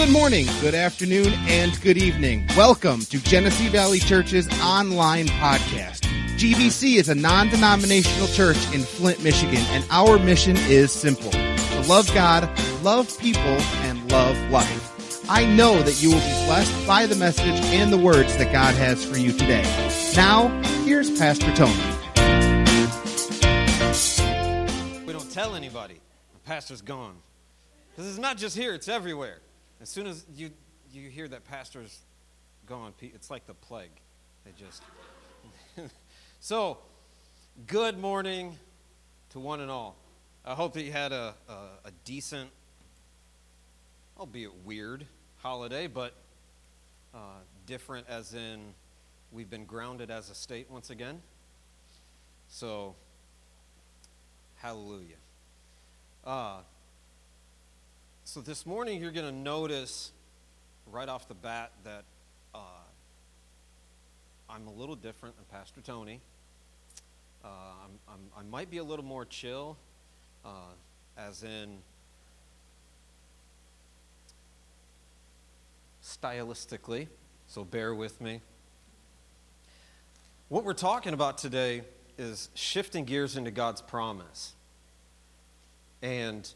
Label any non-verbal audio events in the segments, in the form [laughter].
Good morning, good afternoon, and good evening. Welcome to Genesee Valley Church's online podcast. GVC is a non-denominational church in Flint, Michigan, and our mission is simple. To love God, love people, and love life. I know that you will be blessed by the message and the words that God has for you today. Now, here's Pastor Tony. We don't tell anybody. The pastor's gone. Because it's not just here, it's everywhere. As soon as you, you hear that pastor's gone, it's like the plague. They just. [laughs] so, good morning to one and all. I hope that you had a, a, a decent, albeit weird, holiday, but uh, different as in we've been grounded as a state once again. So, hallelujah. Uh, so this morning you're going to notice right off the bat that uh, I'm a little different than Pastor Tony. Uh, I'm, I'm, i might be a little more chill, uh, as in stylistically, so bear with me. What we're talking about today is shifting gears into God's promise. And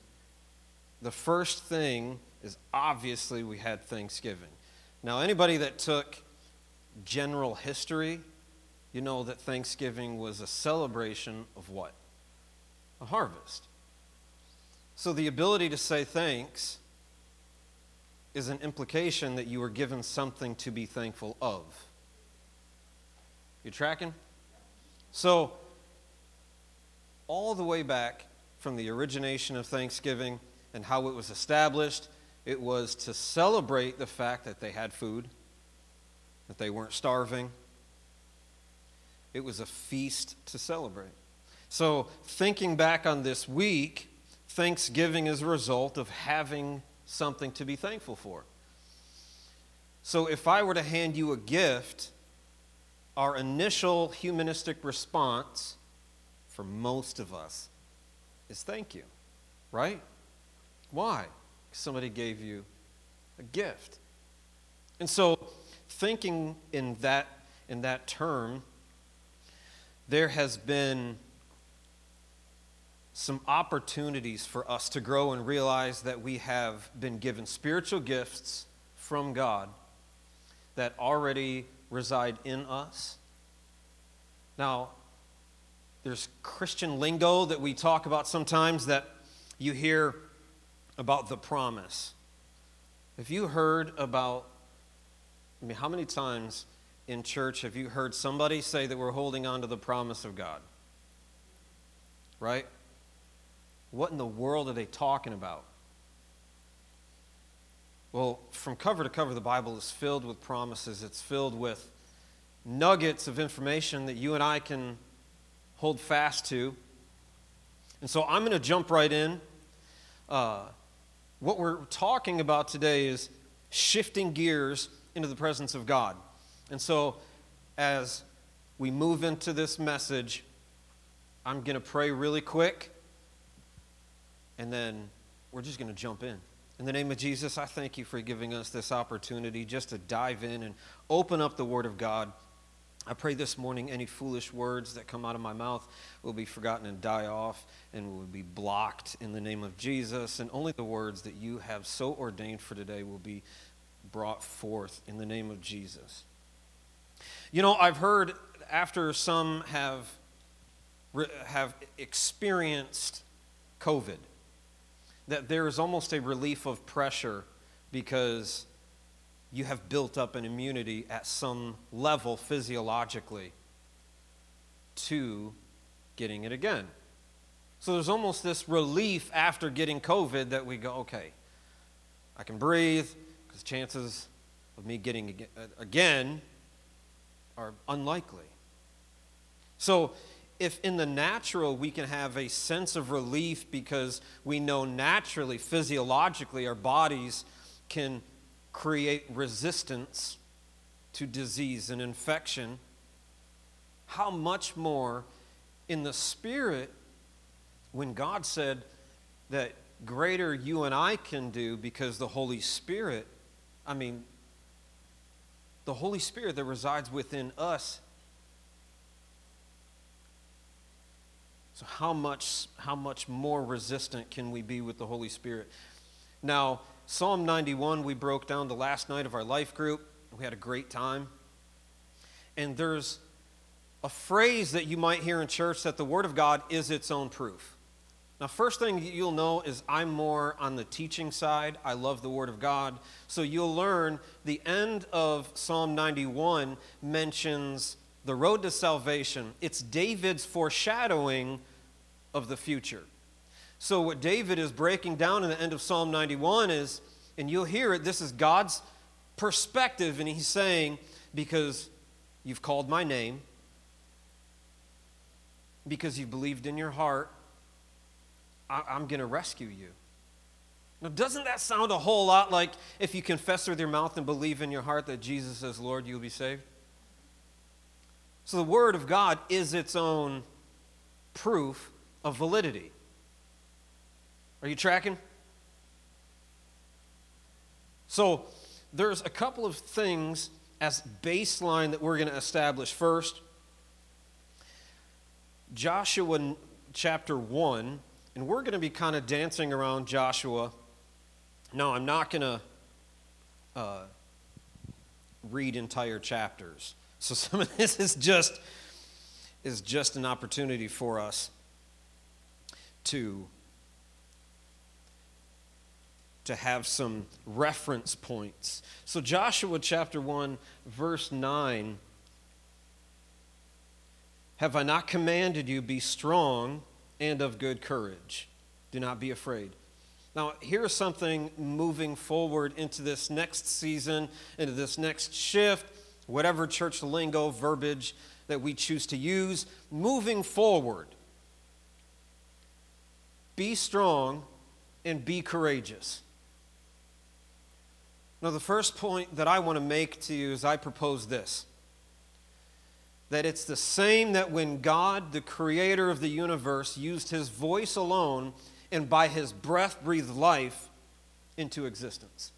the first thing is obviously we had Thanksgiving. Now, anybody that took general history, you know that Thanksgiving was a celebration of what? A harvest. So the ability to say thanks is an implication that you were given something to be thankful of. You tracking? So, all the way back from the origination of Thanksgiving and how it was established. It was to celebrate the fact that they had food, that they weren't starving. It was a feast to celebrate. So, thinking back on this week, Thanksgiving is a result of having something to be thankful for. So, if I were to hand you a gift, our initial humanistic response for most of us is thank you, right? Why? Somebody gave you a gift. And so, thinking in that, in that term, there has been some opportunities for us to grow and realize that we have been given spiritual gifts from God that already reside in us. Now, there's Christian lingo that we talk about sometimes that you hear about the promise. Have you heard about, I mean, how many times in church have you heard somebody say that we're holding on to the promise of God? Right? What in the world are they talking about? Well, from cover to cover, the Bible is filled with promises. It's filled with nuggets of information that you and I can hold fast to. And so I'm going to jump right in. Uh, what we're talking about today is shifting gears into the presence of God. And so, as we move into this message, I'm going to pray really quick, and then we're just going to jump in. In the name of Jesus, I thank you for giving us this opportunity just to dive in and open up the Word of God. I pray this morning any foolish words that come out of my mouth will be forgotten and die off and will be blocked in the name of Jesus. And only the words that you have so ordained for today will be brought forth in the name of Jesus. You know, I've heard after some have, have experienced COVID that there is almost a relief of pressure because you have built up an immunity at some level physiologically to getting it again. So there's almost this relief after getting COVID that we go, okay, I can breathe because chances of me getting it uh, again are unlikely. So if in the natural we can have a sense of relief because we know naturally, physiologically, our bodies can create resistance to disease and infection, how much more in the Spirit, when God said that greater you and I can do because the Holy Spirit I mean, the Holy Spirit that resides within us. So how much how much more resistant can we be with the Holy Spirit? Now, Psalm 91 we broke down the last night of our life group. We had a great time. And there's a phrase that you might hear in church that the Word of God is its own proof. Now, first thing you'll know is I'm more on the teaching side. I love the Word of God. So you'll learn the end of Psalm 91 mentions the road to salvation. It's David's foreshadowing of the future. So, what David is breaking down in the end of Psalm 91 is, and you'll hear it, this is God's perspective, and he's saying, Because you've called my name, because you believed in your heart, I, am going to rescue you. Now, doesn't that sound a whole lot like if you confess with your mouth and believe in your heart that Jesus is Lord, you'll be saved? So, the Word of God is its own proof of validity. Are you tracking? So, there's a couple of things as baseline that we're going to establish. First, Joshua chapter 1 and we're going to be kind of dancing around Joshua. No, I'm not going to uh, read entire chapters. So [laughs] some of this is just is just an opportunity for us to to have some reference points. So Joshua chapter 1 verse 9 Have I not commanded you be strong and of good courage. Do not be afraid. Now, here's something moving forward into this next season, into this next shift, whatever church lingo, verbiage that we choose to use. Moving forward, be strong and be courageous. Now, the first point that I want to make to you is I propose this that it's the same that when God, the creator of the universe, used his voice alone and by his breath breathed life into existence.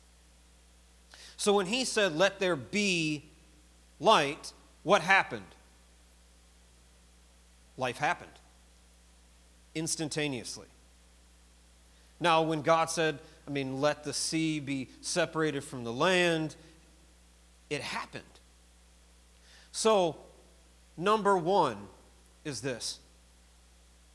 So when he said, Let there be light, what happened? Life happened instantaneously. Now, when God said, I mean, let the sea be separated from the land, it happened. So, Number one is this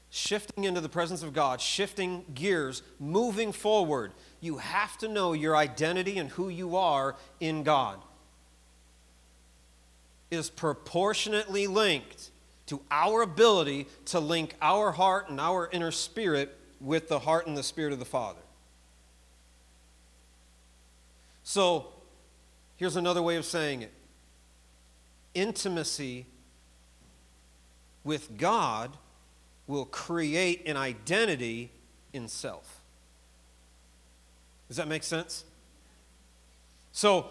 shifting into the presence of God, shifting gears, moving forward. You have to know your identity and who you are in God is proportionately linked to our ability to link our heart and our inner spirit with the heart and the spirit of the Father. So, here's another way of saying it intimacy with God will create an identity in self. Does that make sense? So,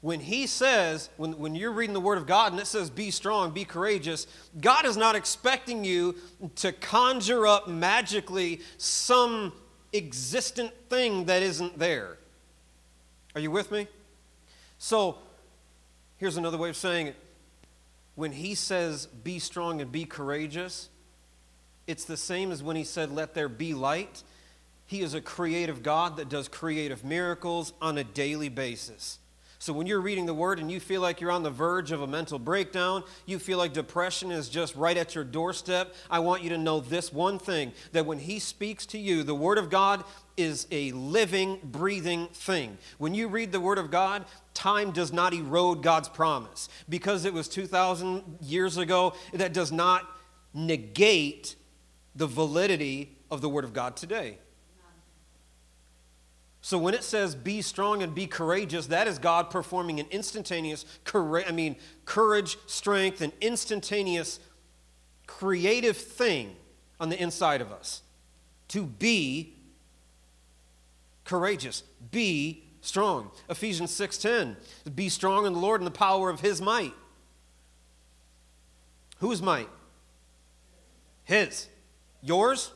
when he says, when, when you're reading the Word of God and it says, be strong, be courageous, God is not expecting you to conjure up magically some existent thing that isn't there. Are you with me? So, here's another way of saying it when he says, be strong and be courageous, it's the same as when he said, let there be light. He is a creative God that does creative miracles on a daily basis. So when you're reading the word and you feel like you're on the verge of a mental breakdown, you feel like depression is just right at your doorstep, I want you to know this one thing that when he speaks to you, the word of God is a living, breathing thing. When you read the word of God, time does not erode God's promise. Because it was 2,000 years ago, that does not negate the validity of the word of God today. So when it says be strong and be courageous, that is God performing an instantaneous I mean courage, strength, and instantaneous creative thing on the inside of us. To be courageous, be strong. Ephesians 6:10, be strong in the Lord and the power of his might. Whose might? His. Yours?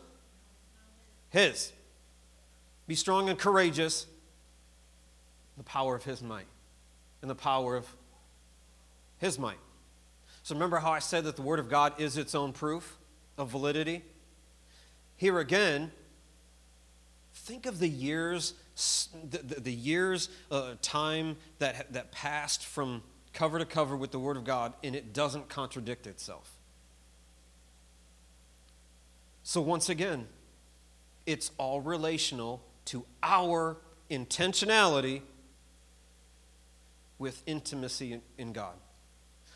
His. Be strong and courageous. the power of his might and the power of his might. So remember how I said that the Word of God is its own proof of validity? Here again, think of the years, the, the, the years uh, time that, that passed from cover to cover with the Word of God, and it doesn't contradict itself. So, once again, it's all relational to our intentionality with intimacy in, in God.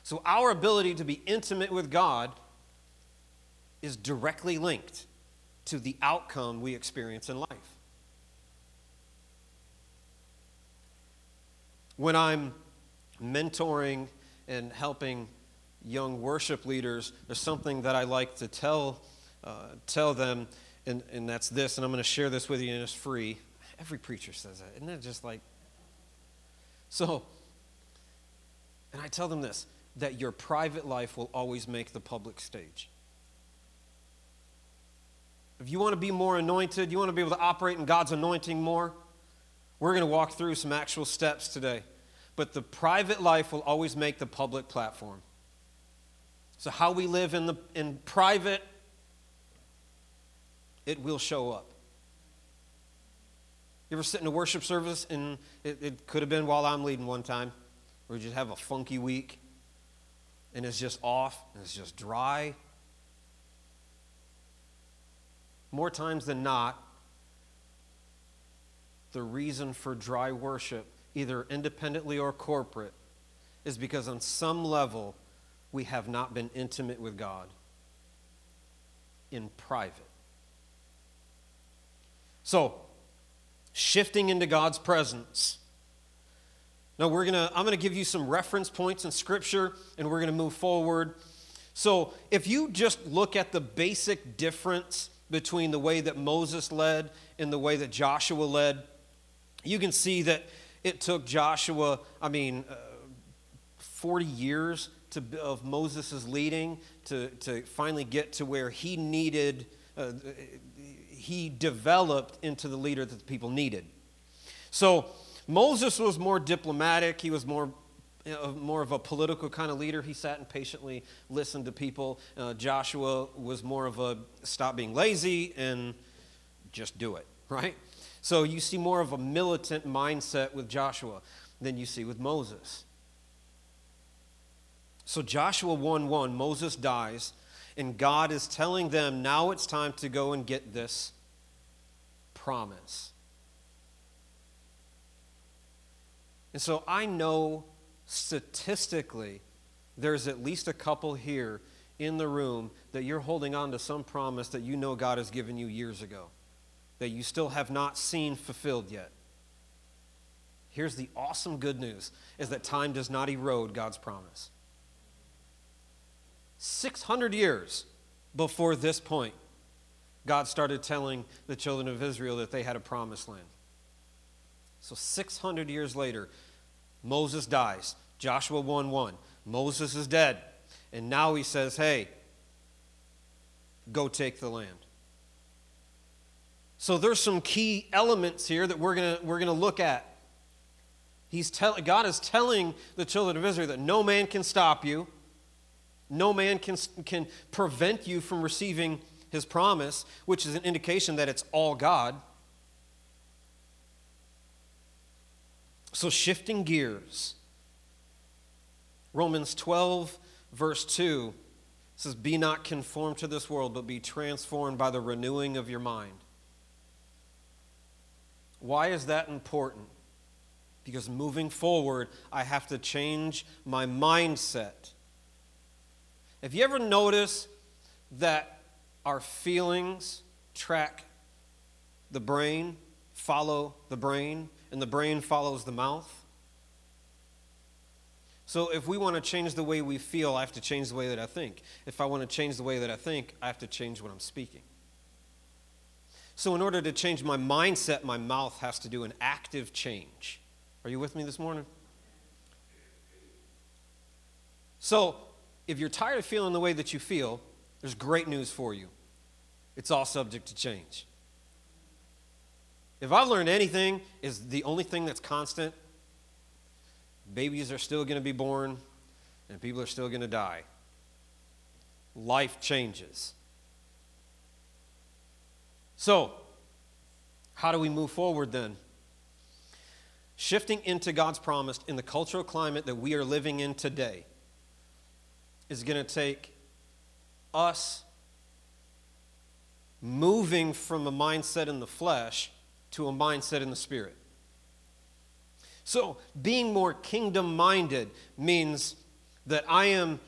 So, our ability to be intimate with God is directly linked to the outcome we experience in life. When I'm mentoring and helping young worship leaders, there's something that I like to tell, uh, tell them, and, and that's this, and I'm going to share this with you, and it's free. Every preacher says that. Isn't that just like. So, and I tell them this that your private life will always make the public stage. If you want to be more anointed, you want to be able to operate in God's anointing more, we're going to walk through some actual steps today. But the private life will always make the public platform. So, how we live in, the, in private, it will show up. You ever sit in a worship service and it, it could have been while I'm leading one time, where you just have a funky week and it's just off and it's just dry. More times than not, the reason for dry worship either independently or corporate, is because on some level we have not been intimate with God in private. So, shifting into God's presence. Now we're going to I'm going to give you some reference points in scripture and we're going to move forward. So, if you just look at the basic difference between the way that Moses led and the way that Joshua led, you can see that it took Joshua, I mean, uh, 40 years to, of Moses' leading to, to finally get to where he needed, uh, he developed into the leader that the people needed. So Moses was more diplomatic, he was more you know, more of a political kind of leader. He sat and patiently listened to people. Uh, Joshua was more of a stop being lazy and just do it, [laughs] right? So you see more of a militant mindset with Joshua than you see with Moses. So Joshua 1 1, Moses dies, and God is telling them now it's time to go and get this promise. And so I know statistically there's at least a couple here in the room that you're holding on to some promise that you know God has given you years ago that you still have not seen fulfilled yet. Here's the awesome good news is that time does not erode God's promise. 600 years before this point, God started telling the children of Israel that they had a promised land. So 600 years later, Moses dies. Joshua 1 1. Moses is dead. And now he says, hey, go take the land. So there's some key elements here that we're going we're to look at. He's tell, God is telling the children of Israel that no man can stop you, no man can, can prevent you from receiving his promise, which is an indication that it's all God. So, shifting gears, Romans 12, verse 2 says, Be not conformed to this world, but be transformed by the renewing of your mind. Why is that important? Because moving forward, I have to change my mindset. Have you ever noticed that our feelings track the brain, follow the brain, and the brain follows the mouth? So, if we want to change the way we feel, I have to change the way that I think. If I want to change the way that I think, I have to change what I'm speaking. So, in order to change my mindset, my mouth has to do an active change. Are you with me this morning? So, if you're tired of feeling the way that you feel, there's great news for you. It's all subject to change. If I've learned anything, is the only thing that's constant babies are still going to be born, and people are still going to die. Life changes. So, how do we move forward then? Shifting into God's promise in the cultural climate that we are living in today is going to take us moving from a mindset in the flesh to a mindset in the spirit. So, being more kingdom minded means that I am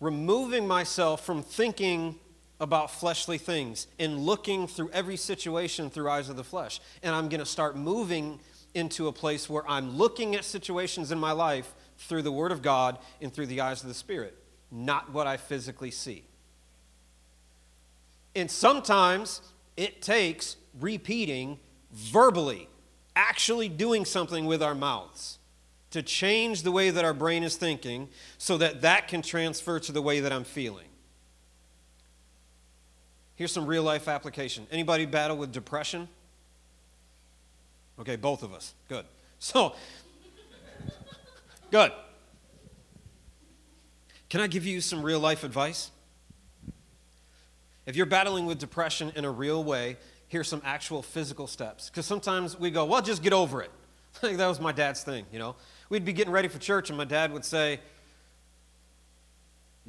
removing myself from thinking about fleshly things and looking through every situation through eyes of the flesh. And I'm going to start moving into a place where I'm looking at situations in my life through the Word of God and through the eyes of the Spirit, not what I physically see. And sometimes it takes repeating verbally, actually doing something with our mouths to change the way that our brain is thinking so that that can transfer to the way that I'm feeling. Here's some real life application. Anybody battle with depression? Okay, both of us. Good. [laughs] So, good. Can I give you some real life advice? If you're battling with depression in a real way, here's some actual physical steps. Because sometimes we go, well, just get over it. [laughs] that was my dad's thing, you know. We'd be getting ready for church, and my dad would say,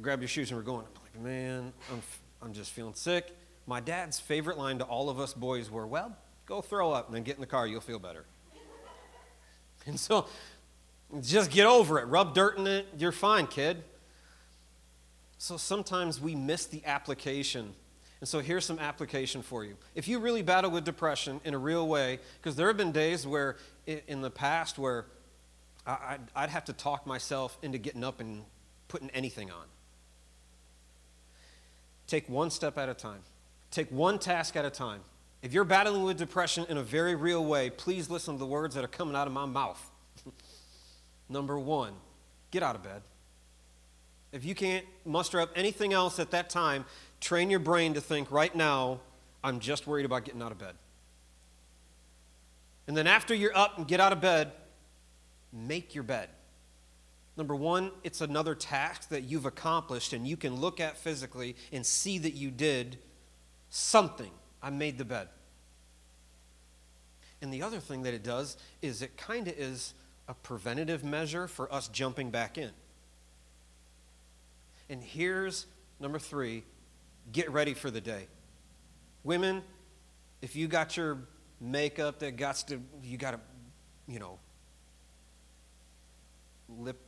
grab your shoes, and we're going. I'm like, man, I'm, I'm just feeling sick. My dad's favorite line to all of us boys were, well, go throw up and then get in the car, you'll feel better. [laughs] And so just get over it. Rub dirt in it, you're fine, kid. So sometimes we miss the application. And so here's some application for you. If you really battle with depression in a real way, because there have been days where in the past where I'd have to talk myself into getting up and putting anything on. Take one step at a time. Take one task at a time. If you're battling with depression in a very real way, please listen to the words that are coming out of my mouth. [laughs] Number one, get out of bed. If you can't muster up anything else at that time, train your brain to think right now, I'm just worried about getting out of bed. And then after you're up and get out of bed, make your bed. Number one, it's another task that you've accomplished and you can look at physically and see that you did something. I made the bed. And the other thing that it does is it kind of is a preventative measure for us jumping back in. And here's number three get ready for the day. Women, if you got your makeup that got to, you got to, you know, lip,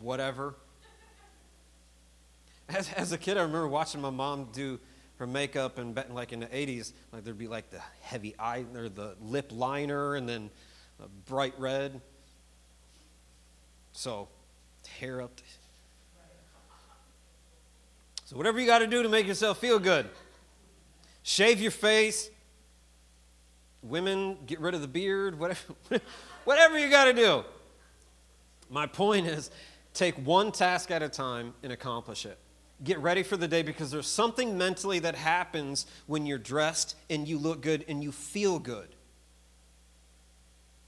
whatever, [laughs] as, as a kid, I remember watching my mom do her makeup, and like in the 80s, like there'd be like the heavy eye or the lip liner, and then bright red. So, hair up. So, whatever you got to do to make yourself feel good, shave your face. Women, get rid of the beard. Whatever, [laughs] whatever you got to do. My point is, take one task at a time and accomplish it get ready for the day because there's something mentally that happens when you're dressed and you look good and you feel good.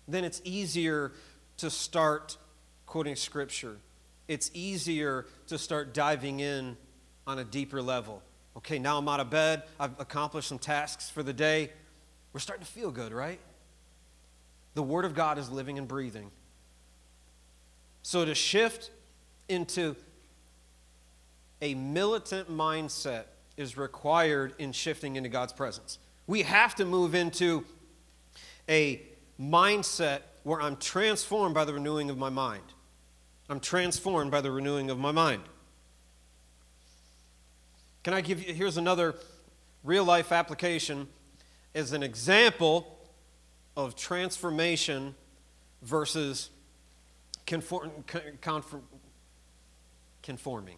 Then it's easier to start quoting scripture. It's easier to start diving in on a deeper level. Okay, now I'm out of bed. I've accomplished some tasks for the day. We're starting to feel good, right? The Word of God is living and breathing. So to shift into a militant mindset is required in shifting into God's presence. We have to move into a mindset where I'm transformed by the renewing of my mind. I'm transformed by the renewing of my mind. Can I give you, here's another real life application as an example of transformation versus conform, conform, conforming.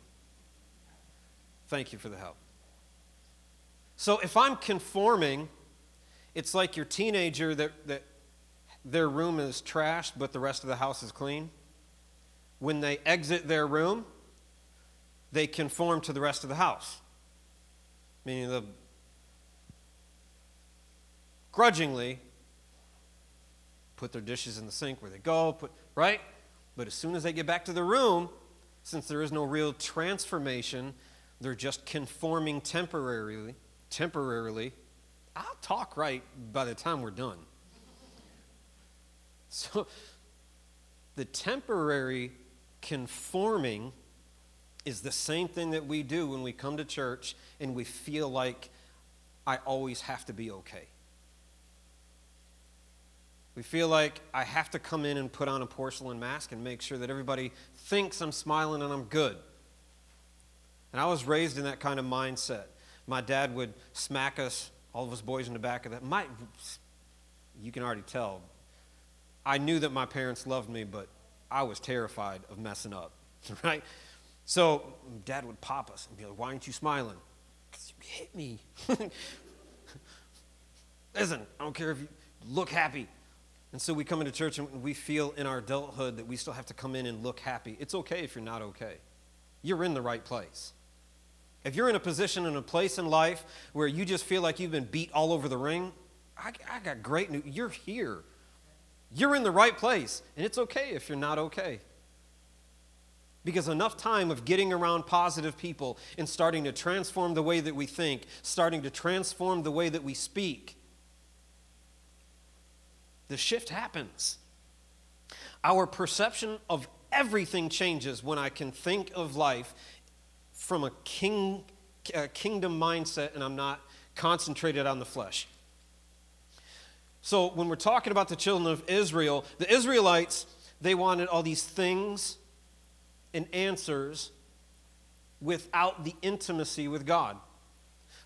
Thank you for the help. So if I'm conforming, it's like your teenager that, that their room is trashed, but the rest of the house is clean. When they exit their room, they conform to the rest of the house. Meaning the grudgingly, put their dishes in the sink where they go, put, right? But as soon as they get back to the room, since there is no real transformation, they're just conforming temporarily, temporarily. I'll talk right by the time we're done. So the temporary conforming is the same thing that we do when we come to church and we feel like I always have to be okay. We feel like I have to come in and put on a porcelain mask and make sure that everybody thinks I'm smiling and I'm good. And I was raised in that kind of mindset. My dad would smack us, all of us boys in the back of that. My, you can already tell. I knew that my parents loved me, but I was terrified of messing up, [laughs] right? So dad would pop us and be like, Why aren't you smiling? Because you hit me. [laughs] Listen, I don't care if you look happy. And so we come into church and we feel in our adulthood that we still have to come in and look happy. It's okay if you're not okay. You're in the right place. If you're in a position in a place in life where you just feel like you've been beat all over the ring, I, I got great news. You're here. You're in the right place. And it's okay if you're not okay. Because enough time of getting around positive people and starting to transform the way that we think, starting to transform the way that we speak, the shift happens. Our perception of everything changes when I can think of life from a king, a kingdom mindset and I'm not concentrated on the flesh. So, when we're talking about the children of Israel, the Israelites, they wanted all these things and answers without the intimacy with God.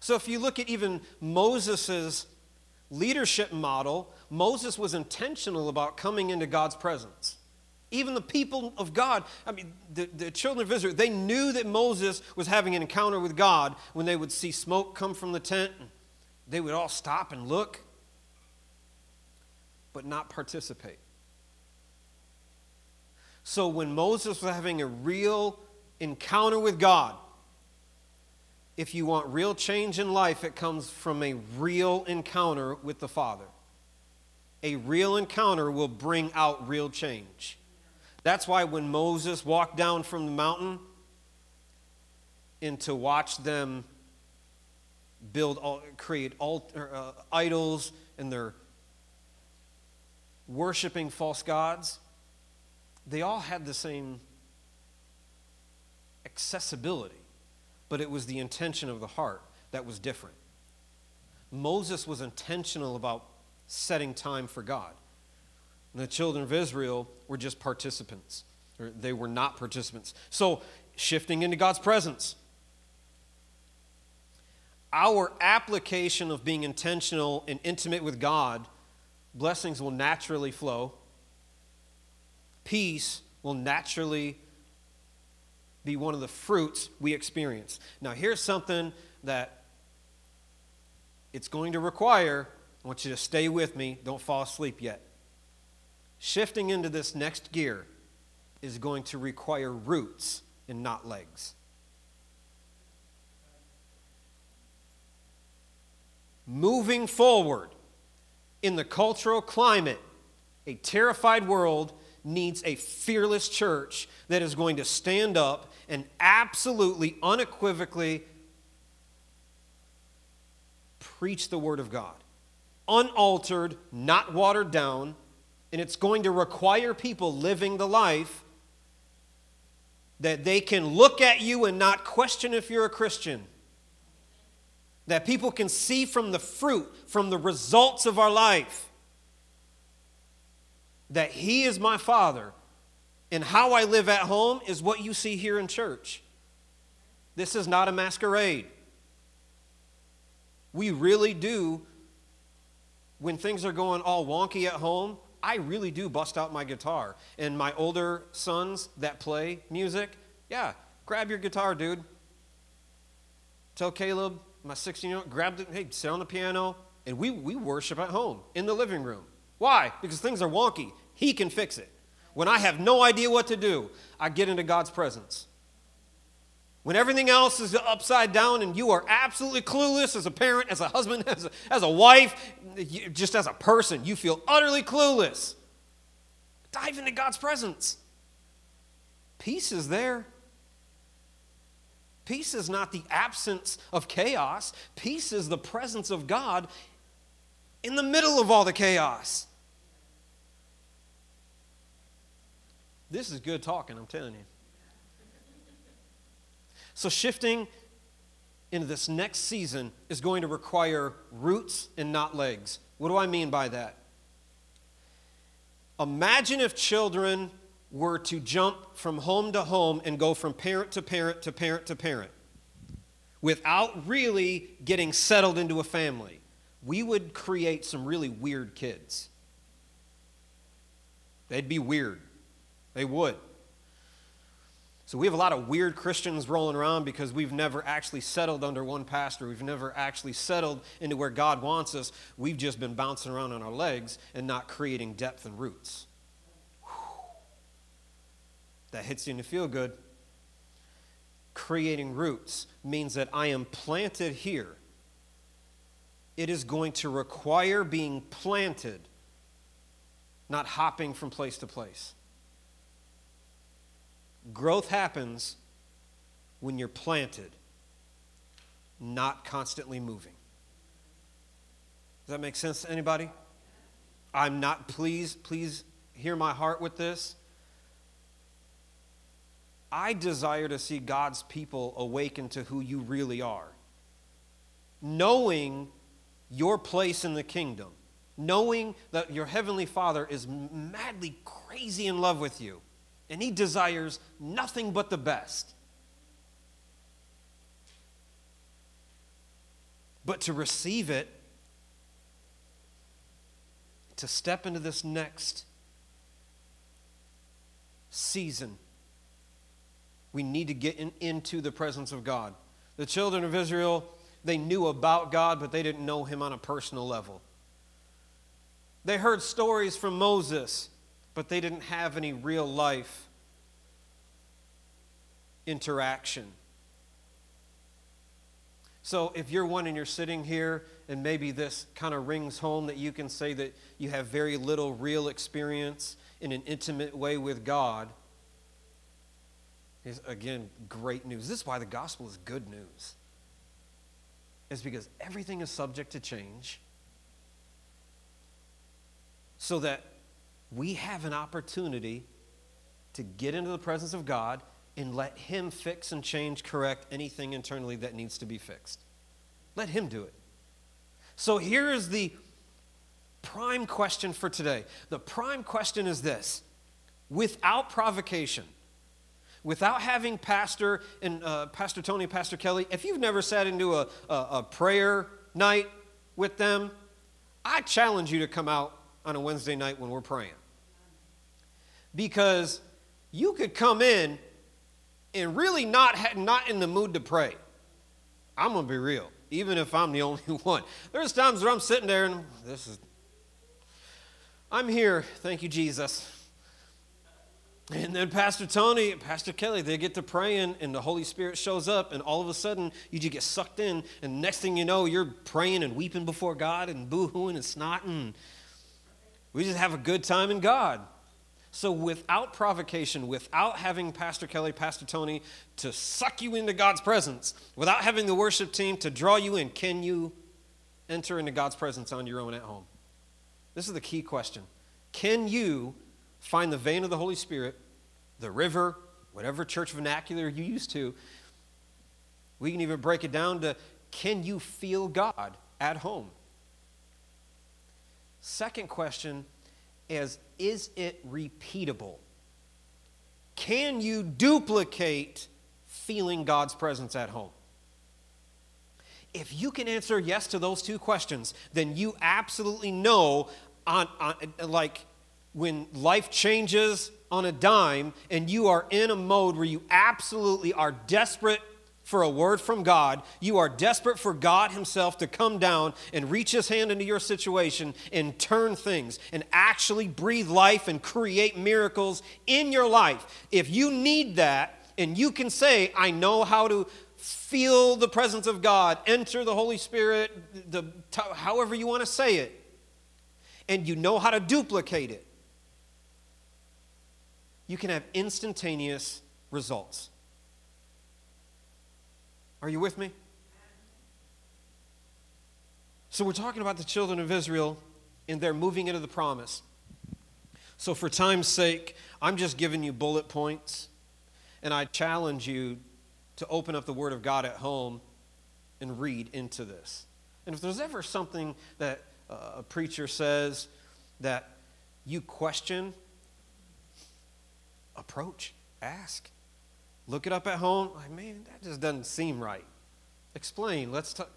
So if you look at even Moses' leadership model, Moses was intentional about coming into God's presence. Even the people of God, I mean, the, the children of Israel, they knew that Moses was having an encounter with God when they would see smoke come from the tent. They would all stop and look, but not participate. So when Moses was having a real encounter with God, if you want real change in life, it comes from a real encounter with the Father. A real encounter will bring out real change. That's why when Moses walked down from the mountain and to watch them build, create altar, uh, idols and they're worshiping false gods, they all had the same accessibility, but it was the intention of the heart that was different. Moses was intentional about setting time for God. And the children of Israel were just participants, or they were not participants. So, shifting into God's presence. Our application of being intentional and intimate with God, blessings will naturally flow peace will naturally be one of the fruits we experience. Now, here's something that it's going to require. I want you to stay with me. Don't fall asleep yet. Shifting into this next gear is going to require roots and not legs. Moving forward in the cultural climate, a terrified world needs a fearless church that is going to stand up and absolutely, unequivocally preach the Word of God. Unaltered, not watered down, and it's going to require people living the life that they can look at you and not question if you're a Christian. That people can see from the fruit, from the results of our life that He is my Father and how I live at home is what you see here in church. This is not a masquerade. We really do, when things are going all wonky at home, I really do bust out my guitar. And my older sons that play music, yeah, grab your guitar, dude. Tell Caleb, my 16 year old, grab it, hey, sit on the piano, and we, we worship at home in the living room. Why? Because things are wonky. He can fix it. When I have no idea what to do, I get into God's presence. When everything else is upside down and you are absolutely clueless as a parent, as a husband, [laughs] as a, as a wife, just as a person, you feel utterly clueless. dive into God's presence. Peace is there. Peace is not the absence of chaos, peace is the presence of God in the middle of all the chaos. This is good talking, I'm telling you. So, shifting into this next season is going to require roots and not legs. What do I mean by that? Imagine if children were to jump from home to home and go from parent to parent to parent to parent without really getting settled into a family, we would create some really weird kids. They'd be weird. They would. So we have a lot of weird Christians rolling around because we've never actually settled under one pastor. We've never actually settled into where God wants us. We've just been bouncing around on our legs and not creating depth and roots. That hits you and you feel good. Creating roots means that I am planted here. It is going to require being planted, not hopping from place to place. Growth happens when you're planted, not constantly moving. Does that make sense to anybody? I'm not, please, please hear my heart with this. I desire to see God's people awaken to who you really are. Knowing your place in the kingdom, knowing that your heavenly Father is madly crazy in love with you, and he desires nothing but the best. But to receive it, to step into this next season, we need to get in, into the presence of God. The children of Israel, they knew about God, but they didn't know him on a personal level. They heard stories from Moses, but they didn't have any real life interaction. So, if you're one and you're sitting here, and maybe this kind of rings home that you can say that you have very little real experience in an intimate way with God, is again great news. This is why the gospel is good news. Is because everything is subject to change. So that we have an opportunity to get into the presence of God and let Him fix and change, correct anything internally that needs to be fixed. Let Him do it. So here is the prime question for today. The prime question is this without provocation, without having Pastor and uh, Pastor Tony, and Pastor Kelly, if you've never sat into a, a, a prayer night with them, I challenge you to come out on a Wednesday night when we're praying. Because you could come in and really not, not in the mood to pray. I'm to be real, even if I'm the [laughs] only one. There's times where I'm sitting there and this is, I'm here, thank you, Jesus. And then Pastor Tony, and Pastor Kelly, they get to praying, and the Holy Spirit shows up, and all of a sudden you just get sucked in, and next thing you know, you're praying and weeping before God and boo-hooing and snotting. We just have a good time in God. So, without provocation, without having Pastor Kelly, Pastor Tony to suck you into God's presence, without having the worship team to draw you in, can you enter into God's presence on your own at home? This is the key question. Can you find the vein of the Holy Spirit, the river, whatever church vernacular you used to? We can even break it down to can you feel God at home? Second question is is it repeatable? Can you duplicate feeling God's presence at home? If you can answer yes to those two questions, then you absolutely know on, on like when life changes on a dime and you are in a mode where you absolutely are desperate for a word from God, you are desperate for God Himself to come down and reach His hand into your situation and turn things and actually breathe life and create miracles in your life. If you need that and you can say, I know how to feel the presence of God, enter the Holy Spirit, the, however you want to say it, and you know how to duplicate it, you can have instantaneous results. Are you with me? So, we're talking about the children of Israel and they're moving into the promise. So, for time's sake, I'm just giving you bullet points, and I challenge you to open up the Word of God at home and read into this. And if there's ever something that uh, a preacher says that you question, approach, ask. Look it up at home. Like, man, that just doesn't seem right. Explain. Let's talk.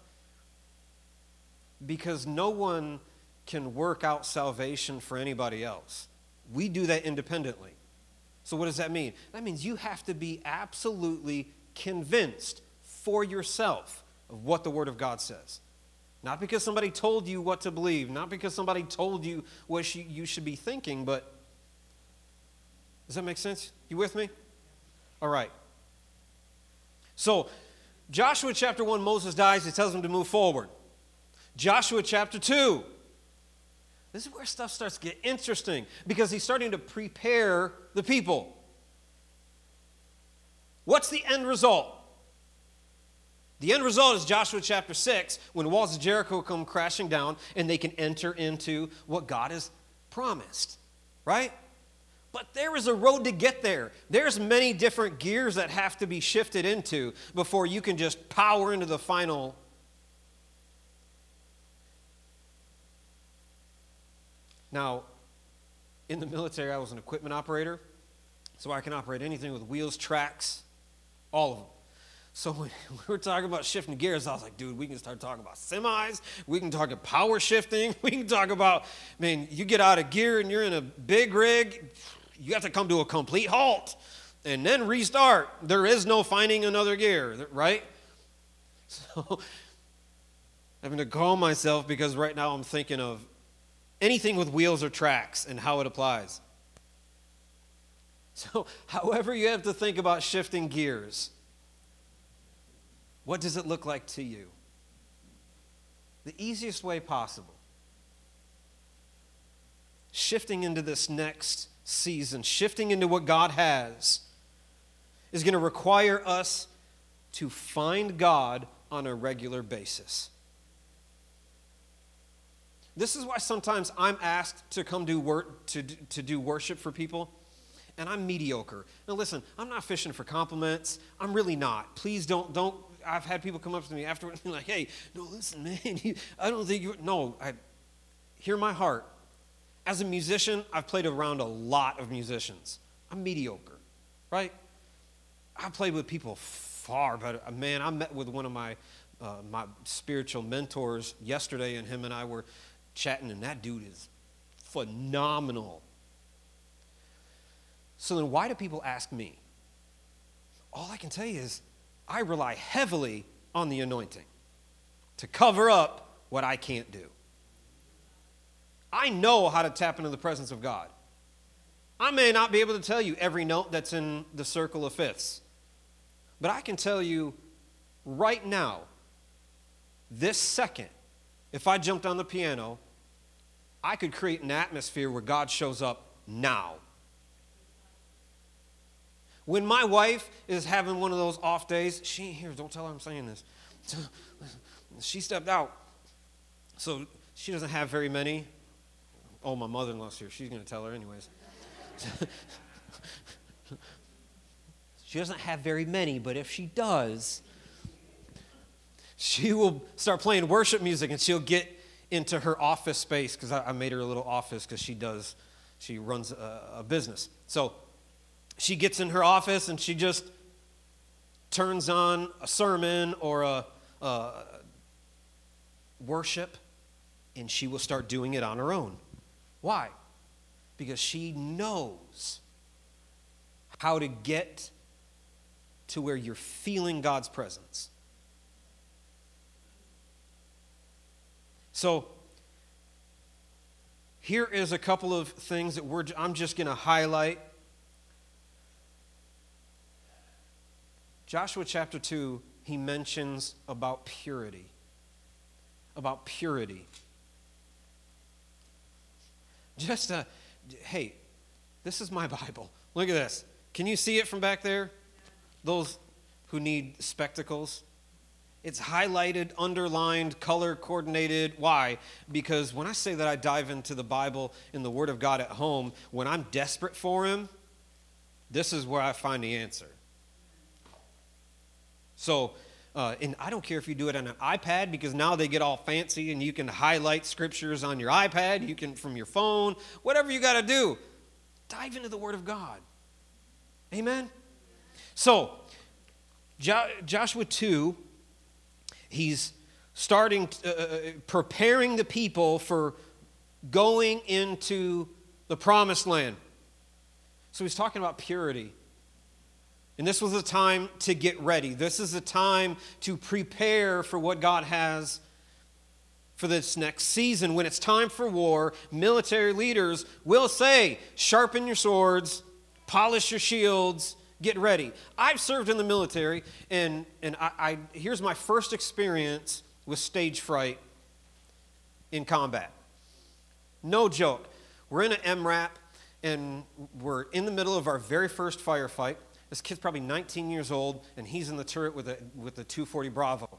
Because no one can work out salvation for anybody else. We do that independently. So, what does that mean? That means you have to be absolutely convinced for yourself of what the Word of God says. Not because somebody told you what to believe, not because somebody told you what you should be thinking, but does that make sense? You with me? All right. So, Joshua chapter 1, Moses dies, he tells him to move forward. Joshua chapter 2, this is where stuff starts to get interesting because he's starting to prepare the people. What's the end result? The end result is Joshua chapter 6, when walls of Jericho come crashing down and they can enter into what God has promised, right? But there is a road to get there. There's many different gears that have to be shifted into before you can just power into the final Now, in the military, I was an equipment operator, so I can operate anything with wheels, tracks, all of them. So when [laughs] we were talking about shifting gears, I was like, dude, we can start talking about semis. We can talk about power shifting. [laughs] We can talk about, I mean, you get out of gear and you're in a big rig, you have to come to a complete halt and then restart. There is no finding another gear, right? [laughs] So having to calm myself because right now I'm thinking of anything with wheels or tracks and how it applies. So, [laughs] however, you have to think about shifting gears, what does it look like to you? The easiest way possible. Shifting into this next season, shifting into what God has, is going to require us to find God on a regular basis. This is why sometimes I'm asked to come do work to, to do worship for people, and I'm mediocre. Now listen, I'm not fishing for compliments. I'm really not. Please don't don't. I've had people come up to me afterwards and be like, "Hey, no, listen, man. [laughs] You, I don't think you. No, I hear my heart. As a musician, I've played around a lot of musicians. I'm mediocre, right? I played with people far better. Man, I met with one of my uh, my spiritual mentors yesterday, and him and I were chatting, and that dude is phenomenal. So then, why do people ask me? All I can tell you is I rely heavily on the anointing to cover up what I can't do. I know how to tap into the presence of God. I may not be able to tell you every note that's in the circle of fifths, but I can tell you right now, this second, if I jumped on the piano, I could create an atmosphere where God shows up now. When my wife is having one of those off days, she ain't here, don't tell her I'm saying this. [laughs] she stepped out. So she doesn't have very many. Oh, my mother in law's here. She's going to tell her, anyways. she doesn't have very many, but if she does, she will start playing worship music and she'll get into her office space because I, I, made her a little office because she does, she runs a, a business. So she gets in her office and she just turns on a sermon or a, a worship and she will start doing it on her own. Why? Because she knows how to get to where you're feeling God's presence. So, here is a couple of things that we're, I'm just going to highlight. Joshua chapter 2, he mentions about purity. About purity. Just uh, a, hey, this is my [laughs] Bible. Look at this. Can you see it from back there? Those who need spectacles. It's highlighted, underlined, color coordinated. Why? Because when I say that I dive into the Bible and the Word of God at home, when I'm desperate for Him, this is where I find the answer. So, uh, and I don't care if you do it on an iPad because now they get all fancy and you can highlight scriptures on your iPad, you can from your phone, whatever you got to do. Dive into the Word of God. Amen? So, jo- Joshua 2, he's starting, uh, uh, preparing the people for going into the promised land. So, he's talking about purity. And this was a time to get ready. This is a time to prepare for what God has for this next season. When it's time for war, military leaders will say, sharpen your swords, polish your shields, get ready. I've served in the military, and, and I, I here's my first experience with stage fright in combat. No joke. We're in an MRAP, and we're in the middle of our very first firefight. This kid's probably 19 years old, and he's in the turret with a, with a 240 Bravo.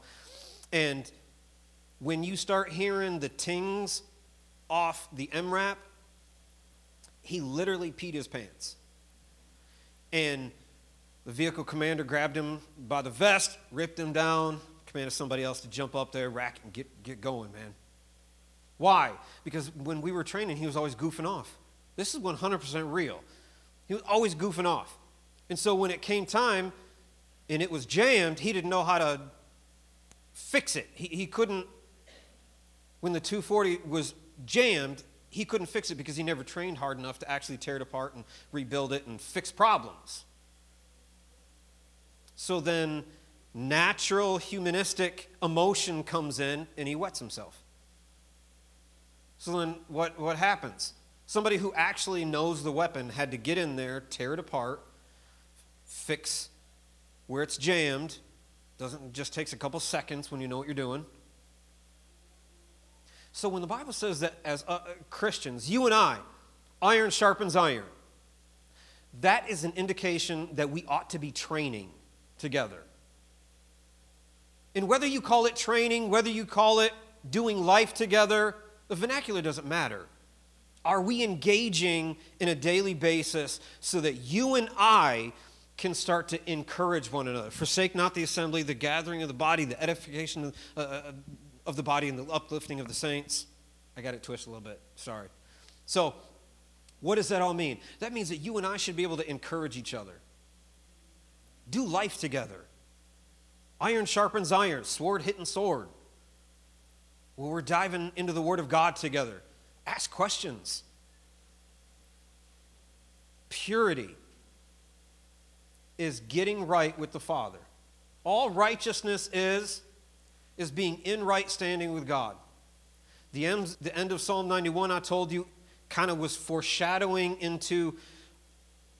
And when you start hearing the tings off the MRAP, he literally peed his pants. And the vehicle commander grabbed him by the vest, ripped him down, commanded somebody else to jump up there, rack, and get, get going, man. Why? Because when we were training, he was always goofing off. This is 100% real. He was always goofing off. And so when it came time and it was jammed, he didn't know how to fix it. He, he couldn't, when the 240 was jammed, he couldn't fix it because he never trained hard enough to actually tear it apart and rebuild it and fix problems. So then natural humanistic emotion comes in and he wets himself. So then what, what happens? Somebody who actually knows the weapon had to get in there, tear it apart, fix where it's jammed. Doesn't just takes a couple seconds when you know what you're doing. So when the Bible says that as uh, Christians, you and I, iron sharpens iron, that is an indication that we ought to be training together. And whether you call it training, whether you call it doing life together, the vernacular doesn't matter. Are we engaging in a daily basis so that you and I can start to encourage one another. Forsake not the assembly, the gathering of the body, the edification of, uh, uh, of the body, and the uplifting of the saints. I got it twisted a little bit. Sorry. So, what does that all mean? That means that you and I should be able to encourage each other. Do life together. Iron sharpens iron, sword hitting sword. Well, we're diving into the Word of God together. Ask questions. Purity is getting right with the Father. All righteousness is is being in right standing with God. The end, the end of Psalm 91, I told you, kind of was foreshadowing into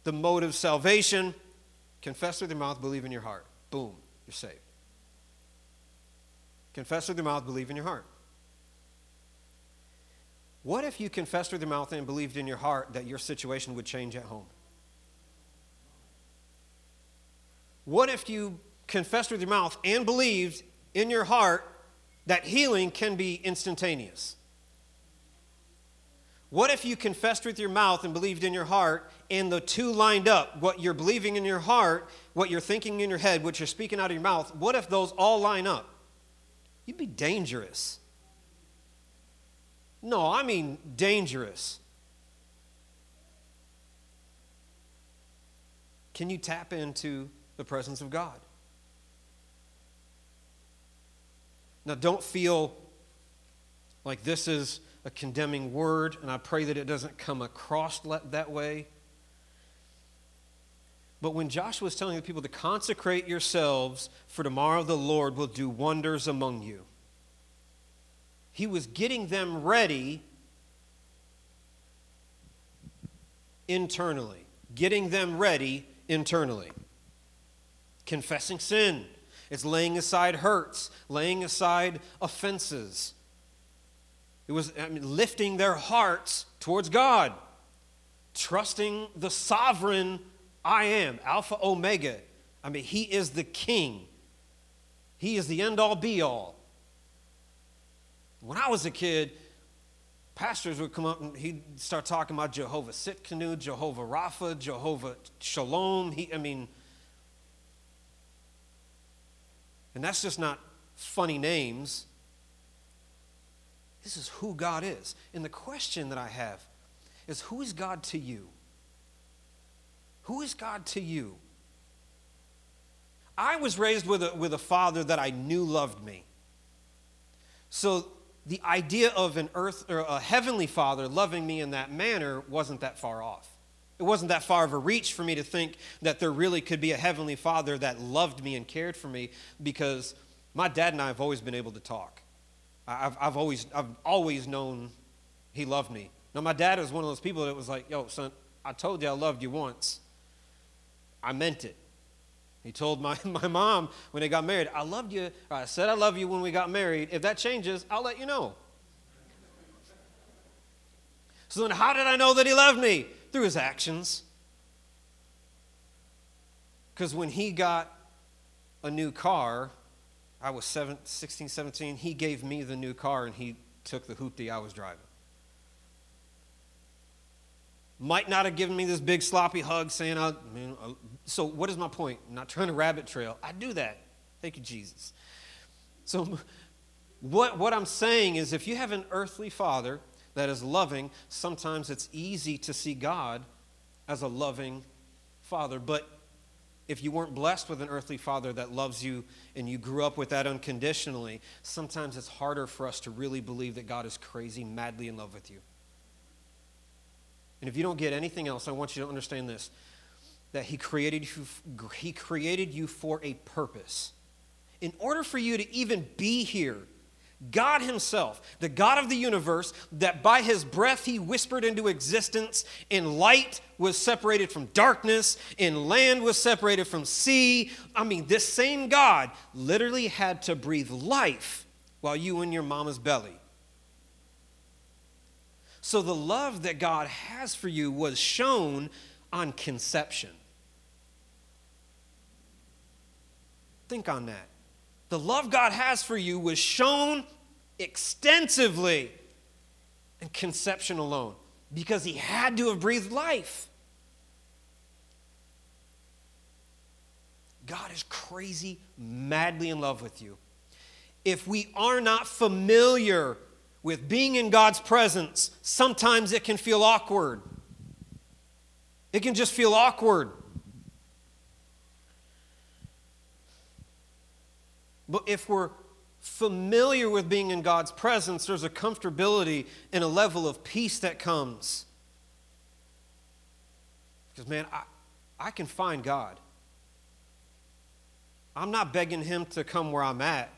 the mode of salvation. Confess with your mouth, believe in your heart. Boom, you're saved. Confess with your mouth, believe in your heart. What if you confessed with your mouth and believed in your heart that your situation would change at home? What if you confessed with your mouth and believed in your heart that healing can be instantaneous? What if you confessed with your mouth and believed in your heart, and the two lined up? What you're believing in your heart, what you're thinking in your head, what you're speaking out of your mouth, what if those all line up? You'd be dangerous. No, I mean dangerous. Can you tap into the presence of God. Now, don't feel like this is a condemning word, and I pray that it doesn't come across that way. But when Joshua is telling the people to consecrate yourselves, for tomorrow the Lord will do wonders among you, he was getting them ready internally, getting them ready internally confessing sin. It's laying aside hurts, laying aside offenses. It was I mean, lifting their hearts towards God. trusting the sovereign I am, Alpha Omega. I mean, He is the King, He is the end all be all. When I was a kid, pastors would come up and he'd start talking about Jehovah Tsidkenu, Jehovah Rapha, Jehovah Shalom. He, I mean, and that's just not funny names. This is who God is. And the question that I have is who is God to you? Who is God to you? I was raised with a, with a father that I knew loved me. So the idea of an earth or a heavenly father loving me in that manner wasn't that far off. It wasn't that far of a reach for me to think that there really could be a heavenly father that loved me and cared for me because my dad and I have always been able to talk. I've, I've, always, I've always known he loved me. Now, my dad was one of those people that was like, yo, son, I told you I loved you once. I meant it. He told my, [laughs] my mom when they got married, I loved you. I said I love you when we got married. If that changes, I'll let you know. So then, how did I know that he loved me? Through his actions. Because when he got a new car, I was 16, 17, he gave me the new car and he took the hoopty I was driving. Might not have given me this big sloppy hug saying, I, mean, so what is my point? I'm not trying to rabbit trail. I do that. Thank you, Jesus. So, [laughs] what, what I'm saying is if you have an earthly father that is loving, sometimes it's easy to see God as a loving father. But if you weren't blessed with an earthly father that loves you and you grew up with that unconditionally, sometimes it's harder for us to really believe that God is crazy, madly in love with you. And if you don't get anything else, I want you to understand this that he created you, he created you for a purpose. In order for you to even be here, God Himself, the God of the universe, that by His breath He whispered into existence, and light was separated from darkness, and land was separated from sea. I mean, this same God literally had to breathe life while you in your mama's belly. So the love that God has for you was shown on conception. Think on that. The love God has for you was shown extensively in conception alone because He had to have breathed life. God is crazy, madly in love with you. If we are not familiar with being in God's presence, sometimes it can feel awkward. It can just feel awkward. But if we're familiar with being in God's presence, there's a comfortability and a level of peace that comes. Because, man, I, I can find God. I'm not begging Him to come where I'm at,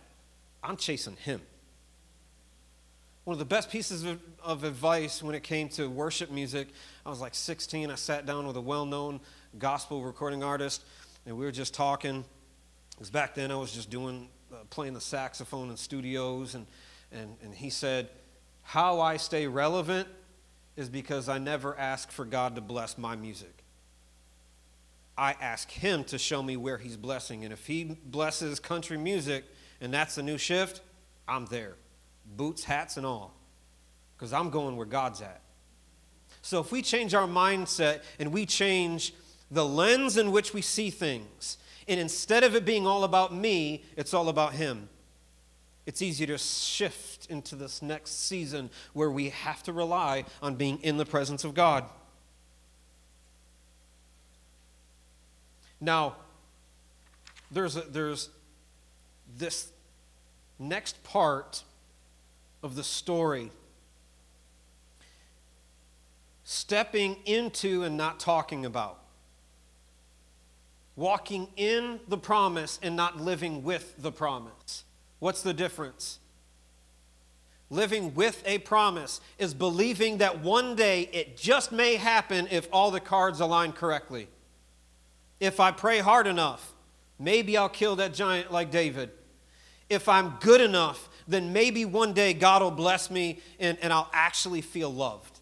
I'm chasing Him. One of the best pieces of, of advice when it came to worship music, I was like 16. I sat down with a well known gospel recording artist, and we were just talking. Because back then I was just doing Uh, playing the saxophone in studios, and, and, and he said, How I stay relevant is because I never ask for God to bless my music. I ask Him to show me where He's blessing. And if He blesses country music and that's the new shift, I'm there. Boots, hats, and all. Because I'm going where God's at. So if we change our mindset and we change the lens in which we see things, and instead of it being all about me, it's all about Him. It's easy to shift into this next season where we have to rely on being in the presence of God. Now, there's, a, there's this next part of the story stepping into and not talking about walking in the promise and not living with the promise. What's the difference? Living with a promise is believing that one day it just may happen if all the cards align correctly. If I pray hard enough, maybe I'll kill that giant like David. If I'm good enough, then maybe one day God will bless me and, and I'll actually feel loved.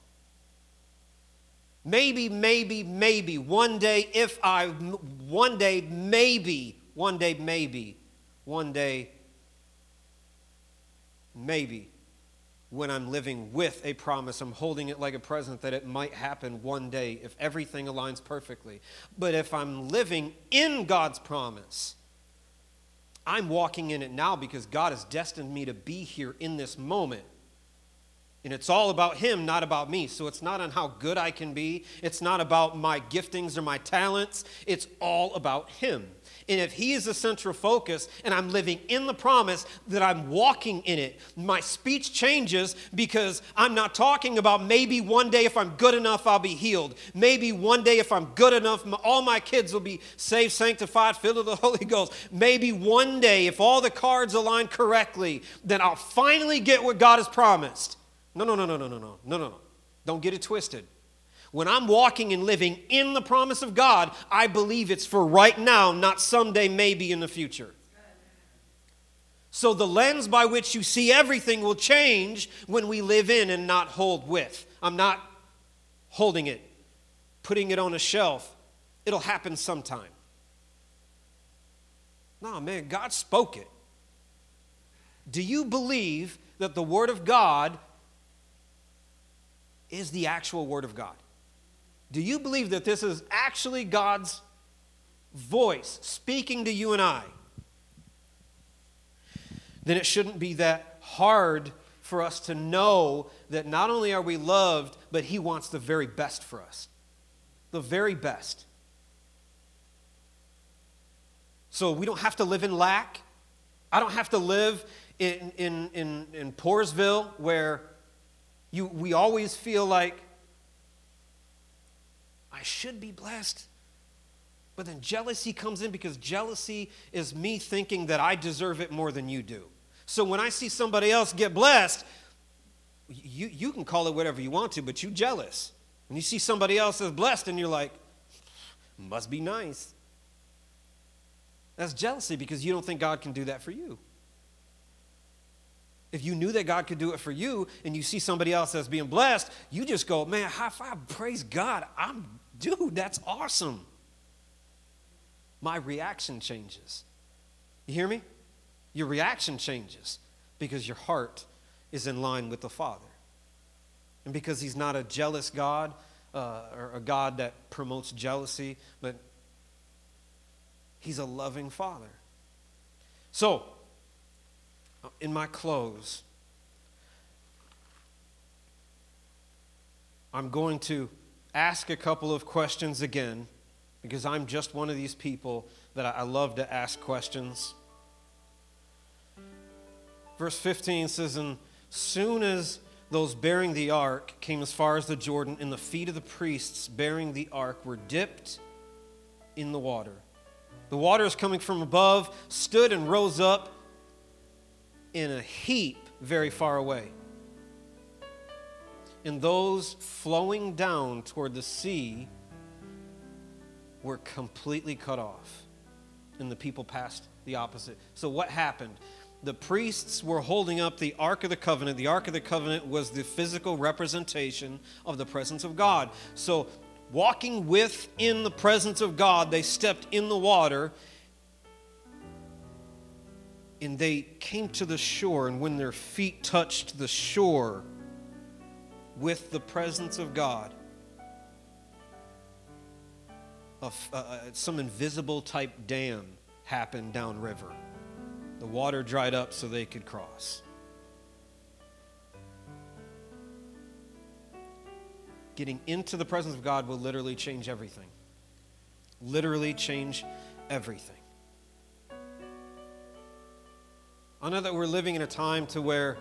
Maybe, maybe, maybe one day, if I, one day, maybe, one day, maybe, one day, maybe, when I'm living with a promise, I'm holding it like a present that it might happen one day if everything aligns perfectly. But if I'm living in God's promise, I'm walking in it now because God has destined me to be here in this moment. And it's all about Him, not about me. So it's not on how good I can be. It's not about my giftings or my talents. It's all about Him. And if He is the central focus and I'm living in the promise that I'm walking in it, my speech changes because I'm not talking about maybe one day if I'm good enough, I'll be healed. Maybe one day if I'm good enough, all my kids will be saved, sanctified, filled with the [laughs] Holy Ghost. Maybe one day, if all the cards align correctly, then I'll finally get what God has promised. No, no, no, no, no, no, no, no, no. no. Don't get it twisted. When I'm walking and living in the promise of God, I believe it's for right now, not someday, maybe in the future. So the lens by which you see everything will change when we live in and not hold with. I'm not holding it, putting it on a shelf. It'll happen sometime. No, man, God spoke it. Do you believe that the Word of God is the actual Word of God? Do you believe that this is actually God's voice speaking to you and I? Then it shouldn't be that hard for us to know that not only are we loved, but He wants the very best for us. The very best. So we don't have to live in lack. I don't have to live in, in, in, in Poorsville where you, we always feel like, I should be blessed. But then jealousy comes in because jealousy is me thinking that I deserve it more than you do. So when I see somebody else get blessed, you, you can call it whatever you want to, but you're jealous. When you see somebody else is blessed and you're like, must be nice. That's jealousy because you don't think God can do that for you. If you knew that God could do it for you and you see somebody else that's being blessed, you just go, man, high five, praise God. I'm, dude, that's awesome. My reaction changes. You hear me? Your reaction changes because your heart is in line with the Father. And because He's not a jealous God uh, or a God that promotes jealousy, but He's a loving Father. So, in my close, I'm going to ask a couple of questions again because I'm just one of these people that I love to ask questions. Verse 15 says, And soon as those bearing the ark came as far as the Jordan, and the feet of the priests bearing the ark were dipped in the water. The waters coming from above stood and rose up in a heap very far away. And those flowing down toward the sea were completely cut off. And the people passed the opposite. So, what happened? The priests were holding up the Ark of the Covenant. The Ark of the Covenant was the physical representation of the presence of God. So, walking within the presence of God, they stepped in the water and they came to the shore, and when their feet touched the shore with the presence of God, uh, some invisible type dam happened downriver. The water dried up so they could cross. Getting into the presence of God will literally change everything. Literally change everything. I know that we're living in a time to where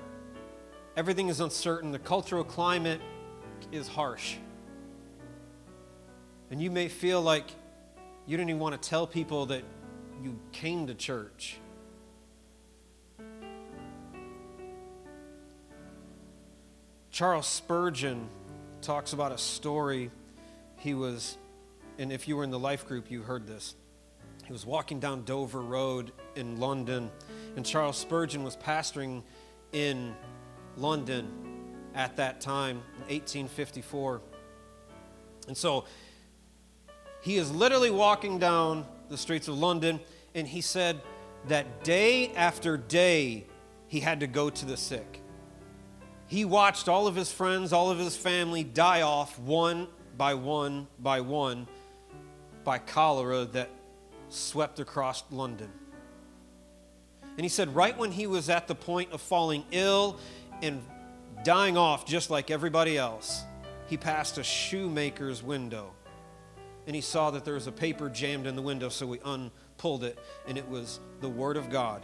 everything is uncertain. The cultural climate is harsh. And you may feel like you don't even want to tell people that you came to church. Charles Spurgeon talks about a story. He was, and if you were in the life group, you heard this. He was walking down Dover Road in London and Charles Spurgeon was pastoring in London at that time, 1854. And so he is literally walking down the streets of London, and he said that day after day he had to go to the sick. He watched all of his friends, all of his family die off one by one by one by cholera that swept across London. And he said, right when he was at the point of falling ill and dying off just like everybody else, he passed a shoemaker's window and he saw that there was a paper jammed in the window, so he unpulled it, and it was the Word of God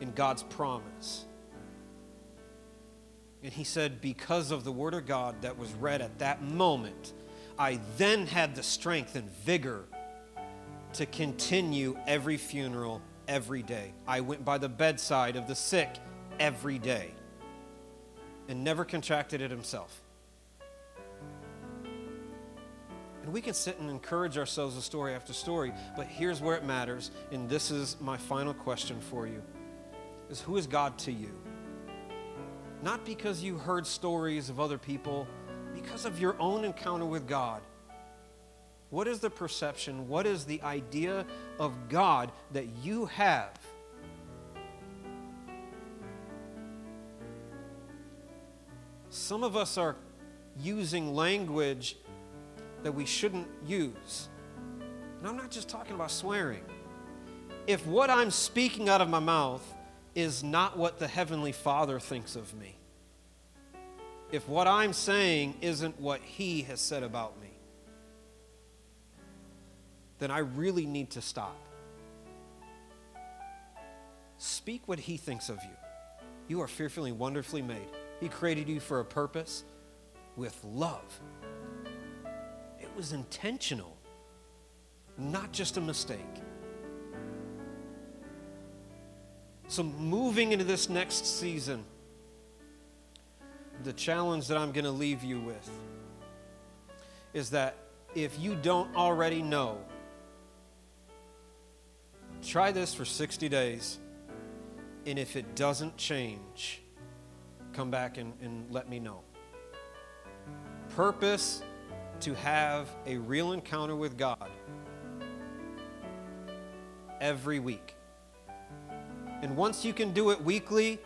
in God's promise. And he said, Because of the Word of God that was read at that moment, I then had the strength and vigor to continue every funeral every day. I went by the bedside of the sick every day and never contracted it himself. And we can sit and encourage ourselves with story after story, but here's where it matters, and this is my final question for you. Is who is God to you? Not because you heard stories of other people, because of your own encounter with God. What is the perception? What is the idea of God that you have? Some of us are using language that we shouldn't use. And I'm not just talking about swearing. If what I'm speaking out of my mouth is not what the Heavenly Father thinks of me, if what I'm saying isn't what He has said about me, then I really need to stop. Speak what He thinks of you. You are fearfully and wonderfully made. He created you for a purpose with love. It was intentional, not just a mistake. So, moving into this next season, the challenge that I'm going to leave you with is that if you don't already know, try this for 60 days. And if it doesn't change, come back and, and let me know. Purpose to have a real encounter with God every week. And once you can do it weekly,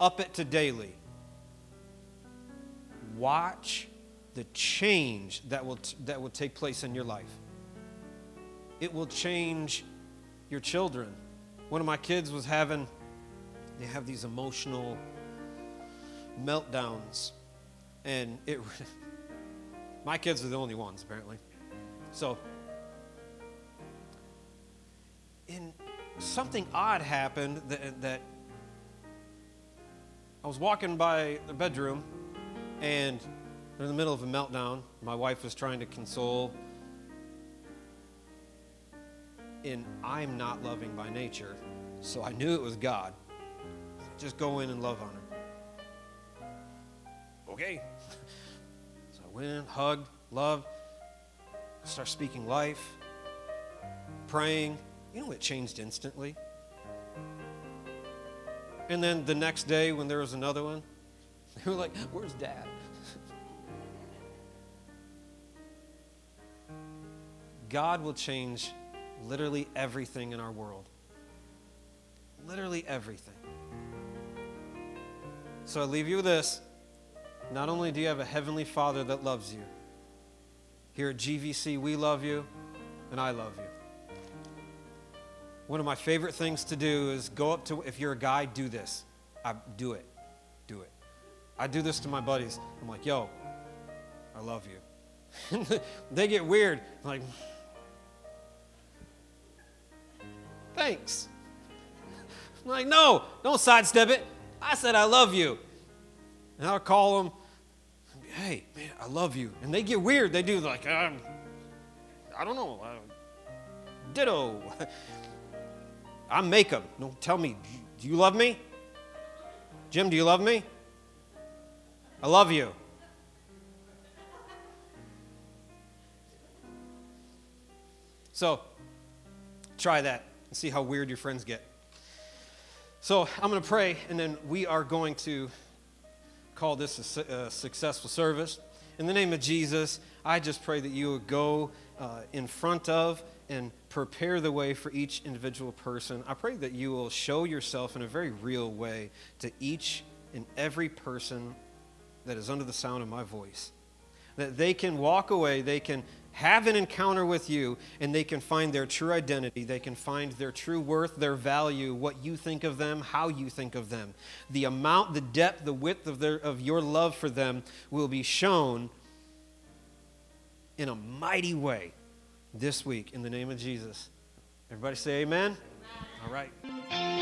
up it to daily. Watch the change that will, that will take place in your life. It will change your children. One of my kids was having, they have these emotional meltdowns. And it, [laughs] my kids are the only ones, apparently. So, in something odd happened that, that I was walking by the bedroom and in the middle of a meltdown. My wife was trying to console. And I'm not loving by nature, so I knew it was God. Just go in and love on her. Okay. So I went in, hugged, loved, start speaking life, praying. You know, it changed instantly. And then the next day, when there was another one, [laughs] they were like, Where's dad? [laughs] God will change literally everything in our world. Literally everything. So I leave you with this. Not only do you have a heavenly Father that loves you, here at GVC, we love you, and I love you. One of my favorite things to do is go up to, if you're a guy, do this. I do it. Do it. I do this to my buddies. I'm like, yo, I love you. [laughs] they get weird. I'm like, thanks. I'm like, no, don't sidestep it. I said I love you. And I'll call them, hey, man, I love you. And they get weird. They do like, um, I don't know, uh, ditto. [laughs] I make them. Don't tell me, do you love me? Jim, do you love me? I love you. So, try that and see how weird your friends get. So, I'm going to pray, and then we are going to call this a, a successful service. In the name of Jesus, I just pray that you would go uh, in front of and prepare the way for each individual person. I pray that you will show yourself in a very real way to each and every person that is under the sound of my voice. That they can walk away, they can have an encounter with you, and they can find their true identity. They can find their true worth, their value, what you think of them, how you think of them. The amount, the depth, the width of, their, of your love for them will be shown in a mighty way this week in the name of Jesus. Everybody say amen. amen. All right.